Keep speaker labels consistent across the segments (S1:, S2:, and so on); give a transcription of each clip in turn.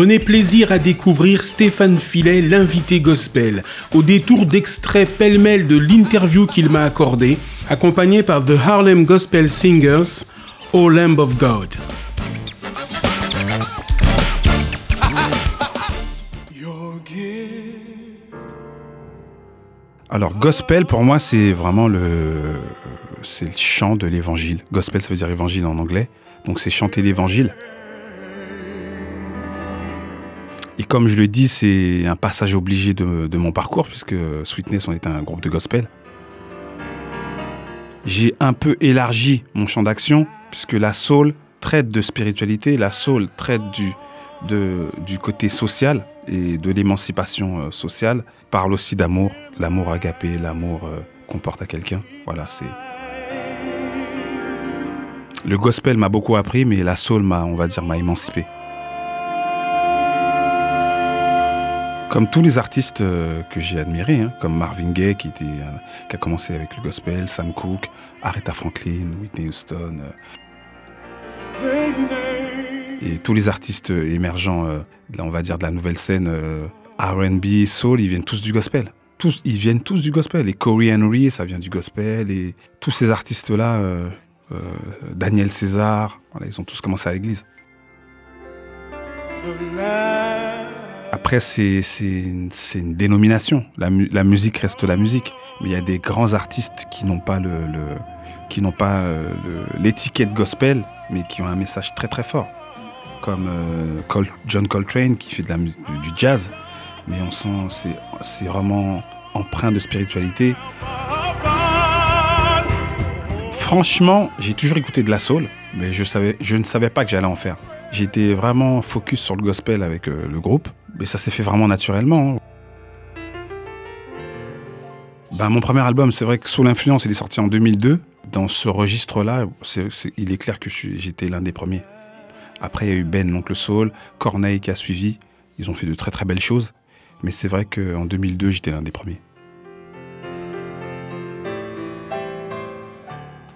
S1: Prenez plaisir à découvrir Stéphane Filet, l'invité gospel, au détour d'extraits pêle-mêle de l'interview qu'il m'a accordé, accompagné par The Harlem Gospel Singers, O Lamb of God.
S2: Alors gospel pour moi c'est vraiment le c'est le chant de l'évangile. Gospel ça veut dire évangile en anglais. Donc c'est chanter l'évangile. Et comme je le dis, c'est un passage obligé de, mon parcours, puisque Sweetness, on est un groupe de gospel. J'ai un peu élargi mon champ d'action, puisque la soul traite de spiritualité, la soul traite du, du côté social et de l'émancipation euh, sociale, parle aussi d'amour, l'amour agapé, l'amour euh, qu'on porte à quelqu'un. Voilà, c'est. Le gospel m'a beaucoup appris, mais la soul m'a, on va dire, m'a émancipé. Comme tous les artistes euh, que j'ai admirés, hein, comme Marvin Gaye qui, était, qui a commencé avec le gospel, Sam Cooke, Aretha Franklin, Whitney Houston. et tous les artistes émergents, on va dire de la nouvelle scène R&B, soul, ils viennent tous du gospel. Ils viennent tous du gospel. Et Corey Henry, ça vient du gospel. Et tous ces artistes-là, euh, euh, Daniel César, ils ont tous commencé à l'église. Après, c'est une, dénomination. La, musique reste la musique. Il y a des grands artistes qui n'ont pas le, qui n'ont pas euh, l'étiquette gospel, mais qui ont un message très très fort. Comme euh, John Coltrane qui fait de la, du jazz mais on sent c'est vraiment empreint de spiritualité. Franchement, j'ai toujours écouté de la soul, mais je, savais, je ne savais pas que j'allais en faire. J'étais vraiment focus sur le gospel avec euh, le groupe, mais ça s'est fait vraiment naturellement. Ben, mon premier album, c'est vrai que Sous l'influence, il est sorti en 2002. Dans ce registre-là, il est clair que j'étais l'un des premiers. Après, il y a eu Ben, donc le Soul, Corneille qui a suivi. Ils ont fait de très très belles choses. Mais c'est vrai qu'en 2002, j'étais l'un des premiers.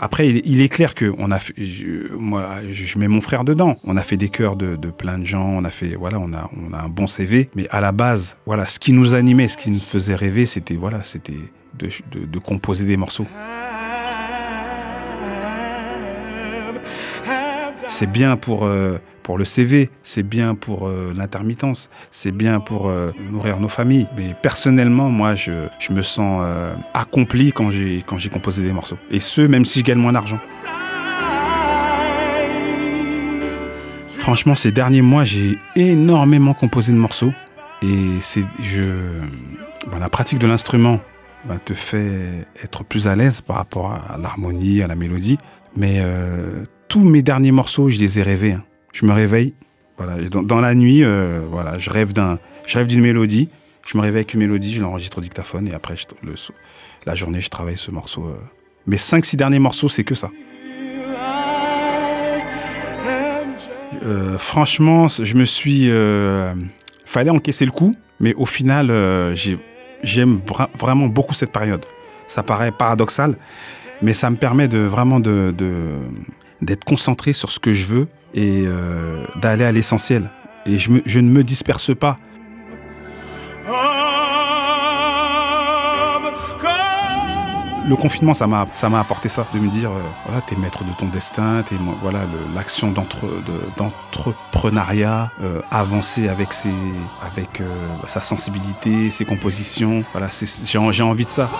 S2: Après, il, est clair que on a je, moi, je mets mon frère dedans. On a fait des chœurs de, plein de gens. On a fait, voilà, on a, un bon CV. Mais à la base, voilà, ce qui nous animait, ce qui nous faisait rêver, c'était, voilà, c'était de, de, composer des morceaux. C'est bien pour euh, pour le CV, c'est bien pour euh, l'intermittence, c'est bien pour euh, nourrir nos familles. Mais personnellement, moi, je, je me sens accompli quand j'ai quand j'ai composé des morceaux. Et ce, même si je gagne moins d'argent. Franchement, ces derniers mois, j'ai énormément composé de morceaux. Et c'est je ben, la pratique de l'instrument ben, te fait être plus à l'aise par rapport à, l'harmonie, à la mélodie. Mais tous mes derniers morceaux, je les ai rêvés. Hein je me réveille, voilà, dans, la nuit, euh, voilà, je rêve d'un, je rêve d'une mélodie, je me réveille avec une mélodie, je l'enregistre au dictaphone et après, la journée, je travaille ce morceau. Euh. Mes 5-6 derniers morceaux, c'est que ça. Euh, franchement, je me suis. fallait encaisser le coup, mais au final, j'aime vraiment beaucoup cette période. Ça paraît paradoxal, mais ça me permet de vraiment de, d'être concentré sur ce que je veux et euh, d'aller à l'essentiel. Et je, me, je, ne me disperse pas. Le confinement, ça m'a, ça m'a apporté ça, de me dire, euh, voilà, t'es maître de ton destin, t'es, voilà, l'action d'entre, d'entrepreneuriat, euh, avancer avec ses, avec sa sensibilité, ses compositions. Voilà, j'ai, j'ai envie de ça.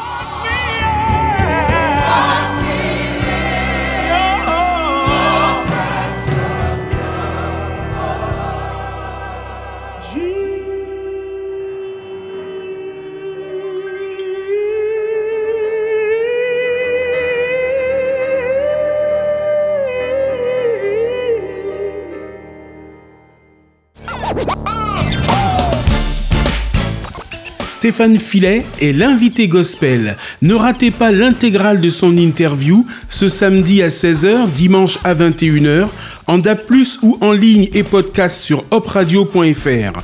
S1: Stéphane Filet est l'invité gospel. Ne ratez pas l'intégrale de son interview ce samedi à 16h, dimanche à 21h, en DAP+, ou en ligne et podcast sur opradio.fr.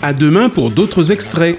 S1: À demain pour d'autres extraits.